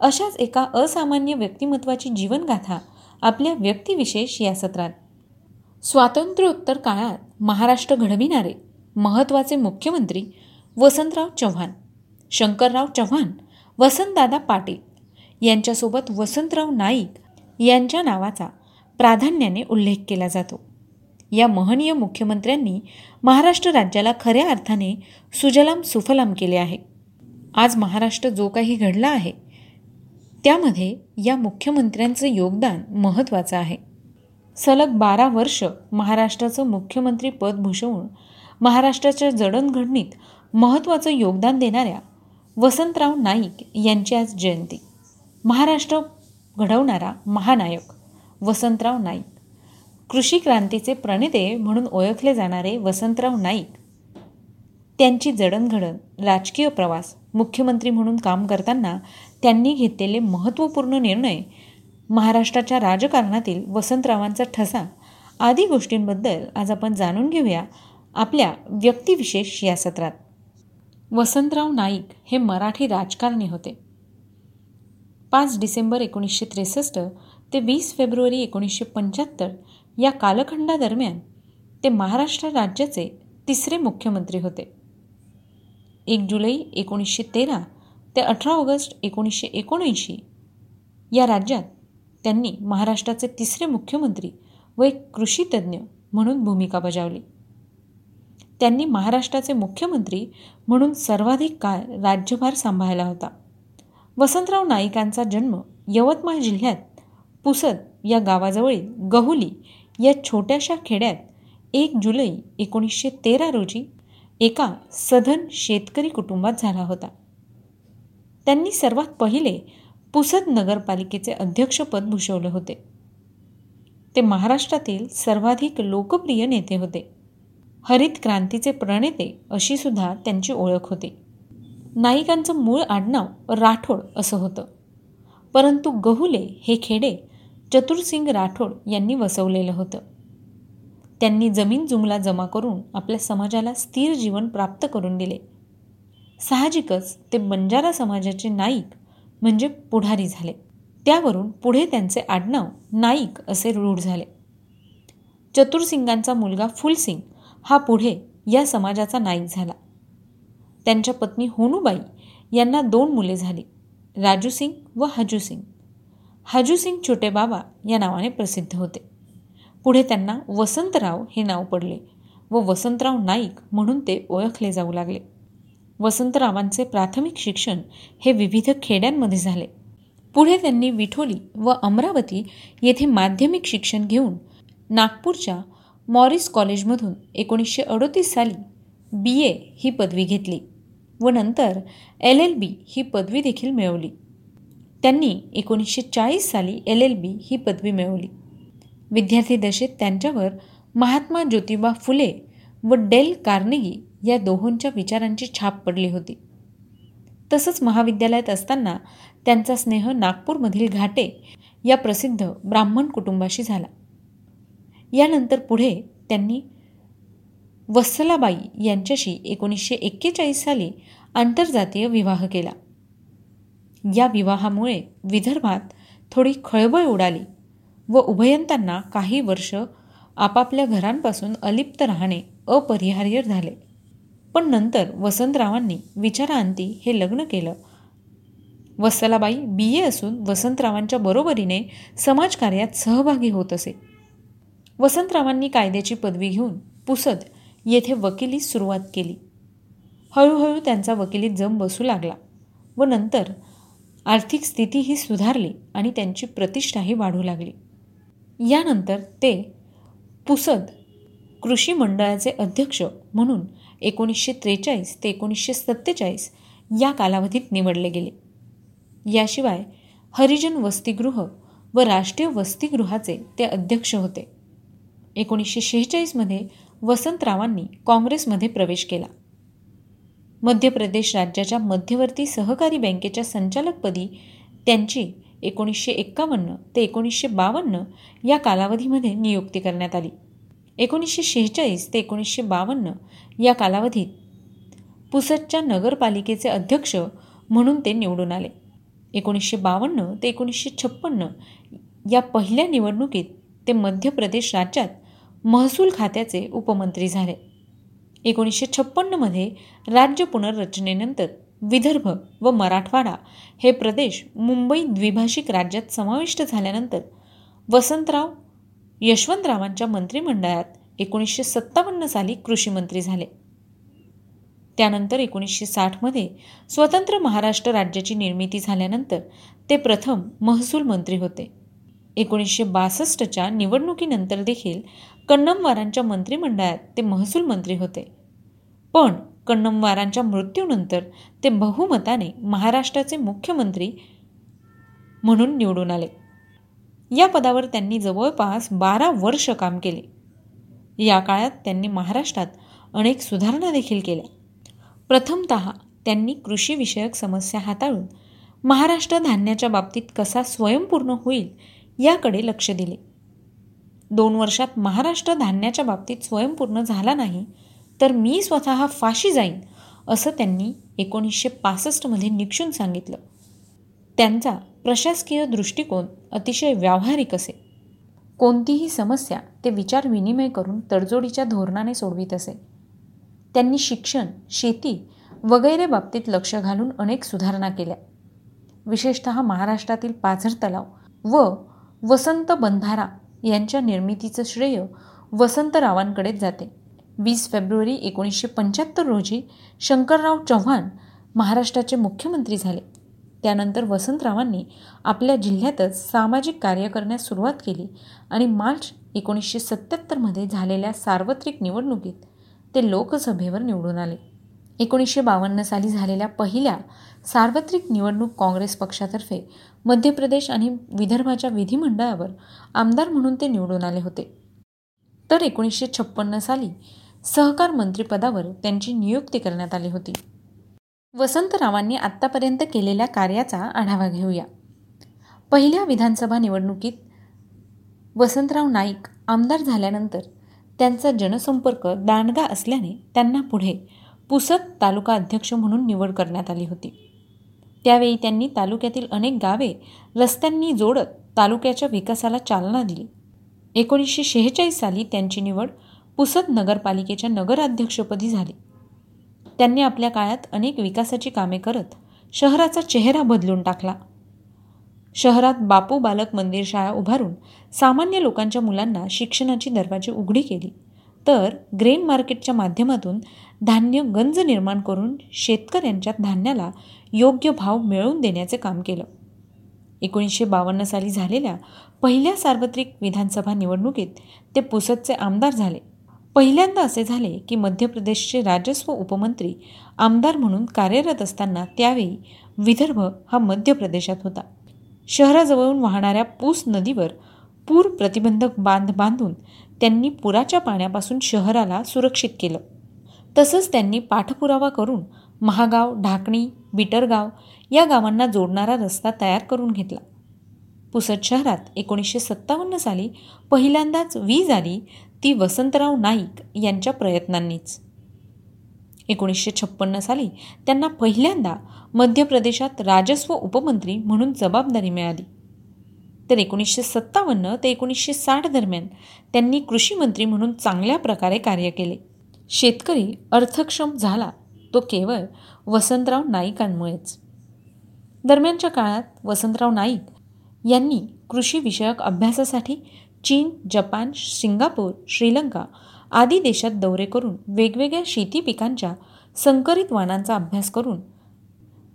अशाच एका असामान्य व्यक्तिमत्वाची जीवनगाथा आपल्या व्यक्तिविशेष या सत्रात. स्वातंत्र्योत्तर काळात महाराष्ट्र घडविणारे महत्त्वाचे मुख्यमंत्री वसंतराव चव्हाण शंकरराव चव्हाण वसंतदादा पाटील यांच्यासोबत वसंतराव नाईक यांच्या नावाचा प्राधान्याने उल्लेख केला जातो. या महनीय मुख्यमंत्र्यांनी महाराष्ट्र राज्याला खऱ्या अर्थाने सुजलाम सुफलाम केले आहे. आज महाराष्ट्र जो काही घडला आहे त्यामध्ये या मुख्यमंत्र्यांचं योगदान महत्त्वाचं आहे. सलग बारा वर्ष महाराष्ट्राचं मुख्यमंत्री पद भूषवून महाराष्ट्राच्या जडणघडणीत महत्त्वाचं योगदान देणाऱ्या वसंतराव नाईक यांची आज जयंती. महाराष्ट्र घडवणारा महानायक वसंतराव नाईक. कृषी क्रांतीचे प्रणेते म्हणून ओळखले जाणारे वसंतराव नाईक. त्यांची जडणघडण राजकीय प्रवास मुख्यमंत्री म्हणून काम करताना त्यांनी घेतलेले महत्त्वपूर्ण निर्णय महाराष्ट्राच्या राजकारणातील वसंतरावांचा ठसा आदी गोष्टींबद्दल आज आपण जाणून घेऊया आपल्या व्यक्तिविशेष या सत्रात. वसंतराव नाईक हे मराठी राजकारणी होते. पाच डिसेंबर एकोणीसशे त्रेसष्ट ते वीस फेब्रुवारी एकोणीसशे पंच्याहत्तर या कालखंडादरम्यान ते महाराष्ट्र राज्याचे तिसरे मुख्यमंत्री होते. एक जुलै एकोणीसशे तेरा ते अठरा ऑगस्ट एकोणीसशे एकोणऐंशी या राज्यात त्यांनी महाराष्ट्राचे तिसरे मुख्यमंत्री व एक कृषीतज्ज्ञ म्हणून भूमिका बजावली. त्यांनी महाराष्ट्राचे मुख्यमंत्री म्हणून सर्वाधिक काळ राज्यभार सांभाळला होता. वसंतराव नाईकांचा जन्म यवतमाळ जिल्ह्यात पुसद या गावाजवळील गहुली या छोट्याशा खेड्यात एक जुलै एकोणीसशे तेरा रोजी एका सधन शेतकरी कुटुंबात झाला होता. त्यांनी सर्वात पहिले पुसद नगरपालिकेचे अध्यक्षपद भूषवले होते. ते महाराष्ट्रातील सर्वाधिक लोकप्रिय नेते होते. हरित क्रांतीचे प्रणेते अशी सुद्धा त्यांची ओळख होती. नाईकांचं मूळ आडनाव राठोड असं होतं. परंतु गहुले हे खेडे चतुरसिंग राठोड यांनी वसवलेलं होतं. त्यांनी जमीन जुमला जमा करून आपल्या समाजाला स्थिर जीवन प्राप्त करून दिले. साहजिकच ते बंजारा समाजाचे नाईक म्हणजे पुढारी झाले. त्यावरून पुढे त्यांचे आडनाव नाईक असे रूढ झाले. चतुरसिंगांचा मुलगा फुलसिंग हा पुढे या समाजाचा नाईक झाला. त्यांच्या पत्नी होनूबाई यांना दोन मुले झाली राजूसिंग व हजूसिंग. हजूसिंग छोटे बाबा या नावाने प्रसिद्ध होते. पुढे त्यांना वसंतराव हे नाव पडले व वसंतराव नाईक म्हणून ते ओळखले जाऊ लागले. वसंतरावांचे प्राथमिक शिक्षण हे विविध खेड्यांमध्ये झाले. पुढे त्यांनी विठोली व अमरावती येथे माध्यमिक शिक्षण घेऊन नागपूरच्या मॉरिस कॉलेजमधून एकोणीसशे अडोतीस साली बी. ए. ही पदवी घेतली व नंतर एल. एल. बी. ही पदवी देखील मिळवली. त्यांनी एकोणीसशे चाळीस साली एल. एल. बी. ही पदवी मिळवली. विद्यार्थी दशेत त्यांच्यावर महात्मा ज्योतिबा फुले व डेल कार्नेगी या दोहोंच्या विचारांची छाप पडली होती. तसंच महाविद्यालयात असताना त्यांचा स्नेह नागपूरमधील घाटे या प्रसिद्ध ब्राह्मण कुटुंबाशी झाला. यानंतर पुढे त्यांनी वत्सलाबाई यांच्याशी एकोणीसशे एक्केचाळीस साली आंतरजातीय विवाह केला. या विवाहामुळे विदर्भात थोडी खळबळ उडाली व उभयंतांना काही वर्ष आपापल्या घरांपासून अलिप्त राहणे अपरिहार्य झाले. पण नंतर वसंतरावांनी विचारांती हे लग्न केलं. वत्सलाबाई बी. ए. असून वसंतरावांच्या बरोबरीने समाजकार्यात सहभागी होत असे. वसंतरावांनी कायद्याची पदवी घेऊन पुसद येथे वकिली सुरुवात केली. हळूहळू त्यांचा वकिलीत जम बसू लागला व नंतर आर्थिक स्थितीही सुधारली आणि त्यांची प्रतिष्ठाही वाढू लागली. यानंतर ते पुसद कृषी मंडळाचे अध्यक्ष म्हणून एकोणीसशे त्रेचाळीस ते एकोणीसशे सत्तेचाळीस या कालावधीत निवडले गेले. याशिवाय हरिजन वसतिगृह व राष्ट्रीय वसतिगृहाचे ते अध्यक्ष होते. एकोणीसशे शेहेचाळीसमध्ये वसंतरावांनी काँग्रेसमध्ये प्रवेश केला. मध्य प्रदेश राज्याच्या मध्यवर्ती सहकारी बँकेच्या संचालकपदी त्यांची एकोणीसशे एक्कावन्न ते एकोणीसशे बावन्न या कालावधीमध्ये नियुक्ती करण्यात आली. एकोणीसशे शेहेचाळीस ते एकोणीसशे बावन्न या कालावधीत पुसदच्या नगरपालिकेचे अध्यक्ष म्हणून ते निवडून आले. एकोणीसशे बावन्न ते एकोणीसशे छप्पन्न या पहिल्या निवडणुकीत ते मध्य प्रदेश राज्यात महसूल खात्याचे उपमंत्री झाले. एकोणीसशे छप्पन्नमध्ये राज्य पुनर्रचनेनंतर विदर्भ व मराठवाडा हे प्रदेश मुंबई द्विभाषिक राज्यात समाविष्ट झाल्यानंतर वसंतराव यशवंतरावांच्या मंत्रिमंडळात एकोणीसशे सत्तावन्न साली कृषीमंत्री झाले. त्यानंतर एकोणीसशे साठमध्ये स्वतंत्र महाराष्ट्र राज्याची निर्मिती झाल्यानंतर ते प्रथम महसूल मंत्री होते. एकोणीसशे बासष्टच्या निवडणुकीनंतर देखील कन्नमवारांच्या मंत्रिमंडळात ते महसूल मंत्री होते. पण कन्नमवारांच्या मृत्यूनंतर ते बहुमताने महाराष्ट्राचे मुख्यमंत्री म्हणून निवडून आले. या पदावर त्यांनी जवळपास बारा वर्ष काम केले. या काळात त्यांनी महाराष्ट्रात अनेक सुधारणा देखील केल्या. प्रथमत त्यांनी कृषीविषयक समस्या हाताळून महाराष्ट्र धान्याच्या बाबतीत कसा स्वयंपूर्ण होईल याकडे लक्ष दिले. दोन वर्षात महाराष्ट्र धान्याच्या बाबतीत स्वयंपूर्ण झाला नाही तर मी स्वतः फाशी जाईन असं त्यांनी एकोणीसशे पासष्टमध्ये निक्षून सांगितलं. त्यांचा प्रशासकीय दृष्टिकोन अतिशय व्यावहारिक असे. कोणतीही समस्या ते विचार विनिमय करून तडजोडीच्या धोरणाने सोडवित असे. त्यांनी शिक्षण शेती वगैरे बाबतीत लक्ष घालून अनेक सुधारणा केल्या. विशेषत महाराष्ट्रातील पाझर तलाव व वसंत बंधारा यांच्या निर्मितीचं श्रेय वसंतरावांकडेच जाते. वीस फेब्रुवारी एकोणीसशे पंच्याहत्तर रोजी शंकरराव चव्हाण महाराष्ट्राचे मुख्यमंत्री झाले. त्यानंतर वसंतरावांनी आपल्या जिल्ह्यातच सामाजिक कार्य करण्यास सुरुवात केली आणि मार्च एकोणीसशे सत्त्याहत्तरमध्ये झालेल्या सार्वत्रिक निवडणुकीत ते लोकसभेवर निवडून आले. एकोणीसशे बावन्न साली झालेल्या पहिल्या सार्वत्रिक निवडणूक काँग्रेस पक्षातर्फे मध्य प्रदेश आणि विदर्भाच्या विधिमंडळावर आमदार म्हणून ते निवडून आले होते. तर एकोणीसशे छप्पन्न साली सहकार मंत्रिपदावर त्यांची नियुक्ती करण्यात आली होती. वसंतरावांनी आत्तापर्यंत केलेल्या कार्याचा आढावा घेऊया. पहिल्या विधानसभा निवडणुकीत वसंतराव नाईक आमदार झाल्यानंतर त्यांचा जनसंपर्क दांडगा असल्याने त्यांना पुढे पुसद तालुका अध्यक्ष म्हणून निवड करण्यात आली होती. त्यावेळी त्यांनी तालुक्यातील अनेक गावे रस्त्यांनी जोडत तालुक्याच्या विकासाला चालना दिली. एकोणीसशे शेहेचाळीस साली त्यांची निवड पुसद नगरपालिकेच्या नगराध्यक्षपदी झाली. त्यांनी आपल्या काळात अनेक विकासाची कामे करत शहराचा चेहरा बदलून टाकला. शहरात बापू बालक मंदिर शाळा उभारून सामान्य लोकांच्या मुलांना शिक्षणाची दरवाजे उघडी केली. तर ग्रेन मार्केटच्या माध्यमातून धान्य गंज निर्माण करून शेतकऱ्यांच्या धान्याला योग्य भाव मिळवून देण्याचे काम केलं. एकोणीसशे बावन्न साली झालेल्या पहिल्या सार्वत्रिक विधानसभा निवडणुकीत ते पुसदचे आमदार झाले. पहिल्यांदा असे झाले की मध्य प्रदेशचे राजस्व उपमंत्री आमदार म्हणून कार्यरत असताना त्यावेळी विदर्भ हा मध्य प्रदेशात होता. शहराजवळून वाहणाऱ्या पूस नदीवर पूर प्रतिबंधक बांध बांधून त्यांनी पुराच्या पाण्यापासून शहराला सुरक्षित केलं. तसंच त्यांनी पाठपुरावा करून महागाव ढाकणी बिटरगाव या गावांना जोडणारा रस्ता तयार करून घेतला. पुसद शहरात एकोणीसशे सत्तावन्न साली पहिल्यांदाच वीज आली ती वसंतराव नाईक यांच्या प्रयत्नांनीच. एकोणीसशे छप्पन्न साली त्यांना पहिल्यांदा मध्य प्रदेशात राजस्व उपमंत्री म्हणून जबाबदारी मिळाली. तर एकोणीसशे सत्तावन्न ते एकोणीसशे साठ दरम्यान त्यांनी कृषी मंत्री म्हणून चांगल्या प्रकारे कार्य केले. शेतकरी अर्थक्षम झाला तो केवळ वसंतराव नाईकांमुळेच. दरम्यानच्या काळात वसंतराव नाईक यांनी कृषीविषयक अभ्यासासाठी चीन जपान सिंगापूर श्रीलंका आदी देशात दौरे करून वेगवेगळ्या शेती पिकांच्या संकरित वाणांचा अभ्यास करून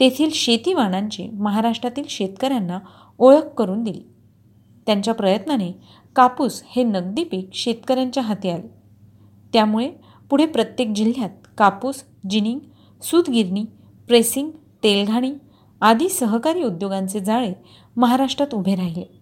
तेथील शेती वाणांची महाराष्ट्रातील शेतकऱ्यांना ओळख करून दिली. त्यांच्या प्रयत्नाने कापूस हे नगदी पीक शेतकऱ्यांच्या हाती आले. त्यामुळे पुढे प्रत्येक जिल्ह्यात कापूस जिनिंग सूतगिरणी प्रेसिंग तेलघाणी आदी सहकारी उद्योगांचे जाळे महाराष्ट्रात उभे राहिले.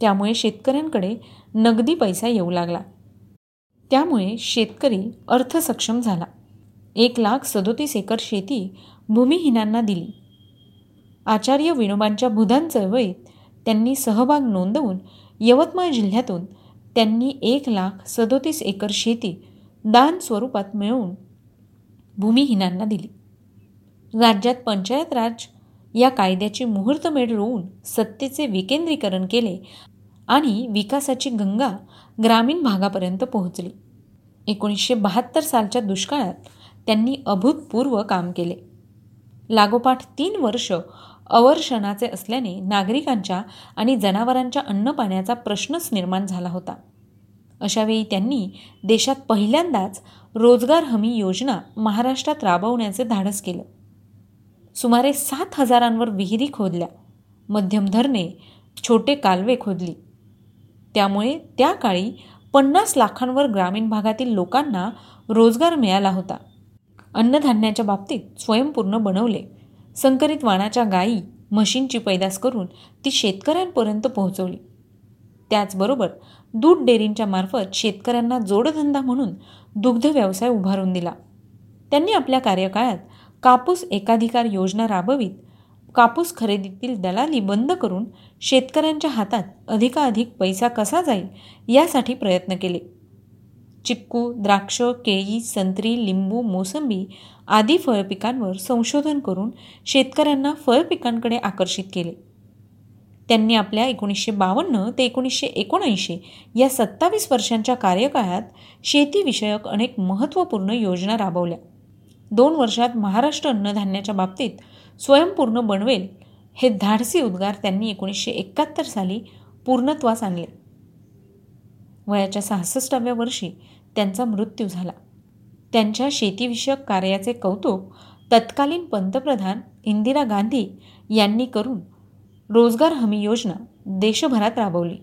त्यामुळे शेतकऱ्यांकडे नगदी पैसा येऊ लागला. त्यामुळे शेतकरी अर्थसक्षम झाला. एक लाख सदोतीस एकर शेती भूमिहीनांना दिली. आचार्य विनोबांच्या बुधान चळवळीत त्यांनी सहभाग नोंदवून यवतमाळ जिल्ह्यातून त्यांनी एक लाख सदोतीस एकर शेती दान स्वरूपात मिळवून भूमिहीनांना दिली. राज्यात पंचायत राज या कायद्याची मुहूर्तमेढ रोवून सत्तेचे विकेंद्रीकरण केले आणि विकासाची गंगा ग्रामीण भागापर्यंत पोहोचली. एकोणीसशे बहात्तर सालच्या दुष्काळात त्यांनी अभूतपूर्व काम केले. लागोपाठ तीन वर्ष अवर्षणाचे असल्याने नागरिकांच्या आणि जनावरांच्या अन्नपाण्याचा प्रश्नच निर्माण झाला होता. अशावेळी त्यांनी देशात पहिल्यांदाच रोजगार हमी योजना महाराष्ट्रात राबवण्याचे धाडस केलं. सुमारे सात हजारांवर विहिरी खोदल्या. मध्यम धरणे छोटे कालवे खोदली. त्यामुळे त्या काळी पन्नास लाखांवर ग्रामीण भागातील लोकांना रोजगार मिळाला होता. अन्नधान्याच्या बाबतीत स्वयंपूर्ण बनवले. संकरित वाणाच्या गायी म्हशींची पैदास करून ती शेतकऱ्यांपर्यंत पोहोचवली. त्याचबरोबर दूध डेअरींच्या मार्फत शेतकऱ्यांना जोडधंदा म्हणून दुग्ध व्यवसाय उभारून दिला. त्यांनी आपल्या कार्यकाळात कापूस एकाधिकार योजना राबवित कापूस खरेदीतील दलाली बंद करून शेतकऱ्यांच्या हातात अधिकाधिक पैसा कसा जाईल यासाठी प्रयत्न केले. चिक्कू द्राक्ष केळी संत्री लिंबू मोसंबी आदी फळपिकांवर संशोधन करून शेतकऱ्यांना फळपिकांकडे आकर्षित केले. त्यांनी आपल्या एकोणीसशे बावन्न ते एकोणीसशे एकोणऐंशी या सत्तावीस वर्षांच्या कार्यकाळात शेतीविषयक अनेक महत्त्वपूर्ण योजना राबवल्या. दोन वर्षात महाराष्ट्र अन्नधान्याच्या बाबतीत स्वयंपूर्ण बनवेल हे धाडसी उद्गार त्यांनी एकोणीसशे एकाहत्तर साली पूर्णत्वास आणले. वयाच्या सहासष्टाव्या वर्षी त्यांचा मृत्यू झाला. त्यांच्या शेतीविषयक कार्याचे कौतुक तत्कालीन पंतप्रधान इंदिरा गांधी यांनी करून रोजगार हमी योजना देशभरात राबवली.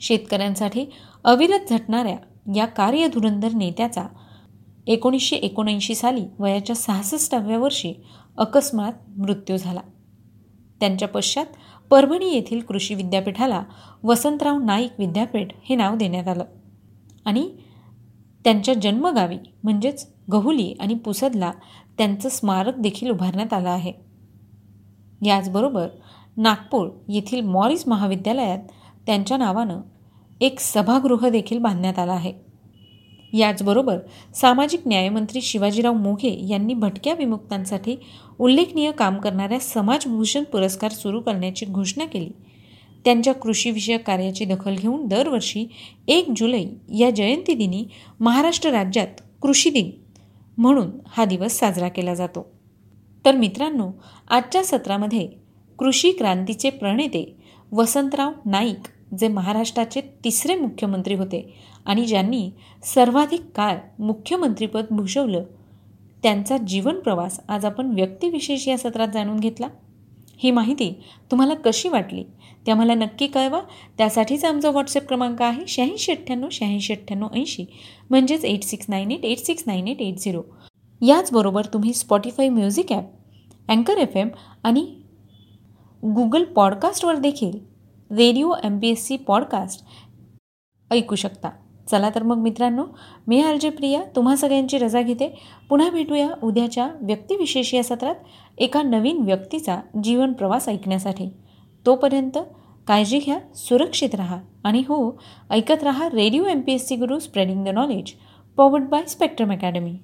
शेतकऱ्यांसाठी अविरत झटणाऱ्या या कार्यधुरंधर नेत्याचा एकोणीसशे एकोणऐंशी साली वयाच्या सहासष्टाव्या वर्षी अकस्मात मृत्यू झाला. त्यांच्या पश्चात परभणी येथील कृषी विद्यापीठाला वसंतराव नाईक विद्यापीठ हे नाव देण्यात आलं आणि त्यांच्या जन्मगावी म्हणजेच गहुली आणि पुसदला त्यांचं स्मारक देखील उभारण्यात आलं आहे. याचबरोबर नागपूर येथील मॉरिस महाविद्यालयात त्यांच्या नावानं एक सभागृह देखील बांधण्यात आलं आहे. याचबरोबर सामाजिक न्यायमंत्री शिवाजीराव मोघे यांनी भटक्या विमुक्तांसाठी उल्लेखनीय काम करणाऱ्या समाजभूषण पुरस्कार सुरू करण्याची घोषणा केली. त्यांच्या कृषीविषयक कार्याची दखल घेऊन दरवर्षी एक जुलै या जयंतीदिनी महाराष्ट्र राज्यात कृषी दिन म्हणून हा दिवस साजरा केला जातो. तर मित्रांनो आजच्या सत्रामध्ये कृषी क्रांतीचे प्रणेते वसंतराव नाईक जे महाराष्ट्राचे तिसरे मुख्यमंत्री होते आणि ज्यांनी सर्वाधिक काळ मुख्यमंत्रीपद भूषवलं त्यांचा जीवन प्रवास आज आपण व्यक्तिविशेष या सत्रात जाणून घेतला. ही माहिती तुम्हाला कशी वाटली ते आम्हाला नक्की कळवा. त्यासाठीच आमचा व्हॉट्सअप क्रमांक आहे शहाऐंशी अठ्ठ्याण्णव शहाऐंशी अठ्ठ्याण्णव ऐंशी. म्हणजेच eight six nine eight eight six nine eight eight zero. याचबरोबर तुम्ही स्पॉटीफाय म्युझिक ॲप अँकर एफ एम आणि गुगल पॉडकास्टवर देखील radio M P S C podcast ऐकू शकता. चला तर मग मित्रांनो मी आर जे प्रिया तुम्हा सगळ्यांची रजा घेते. पुन्हा भेटूया उद्याच्या व्यक्तिविशेष या सत्रात एका नवीन व्यक्तीचा जीवन प्रवास ऐकण्यासाठी. तोपर्यंत काळजी घ्या सुरक्षित राहा आणि हो ऐकत राहा radio M P S C Guru spreading the knowledge powered by Spectrum academy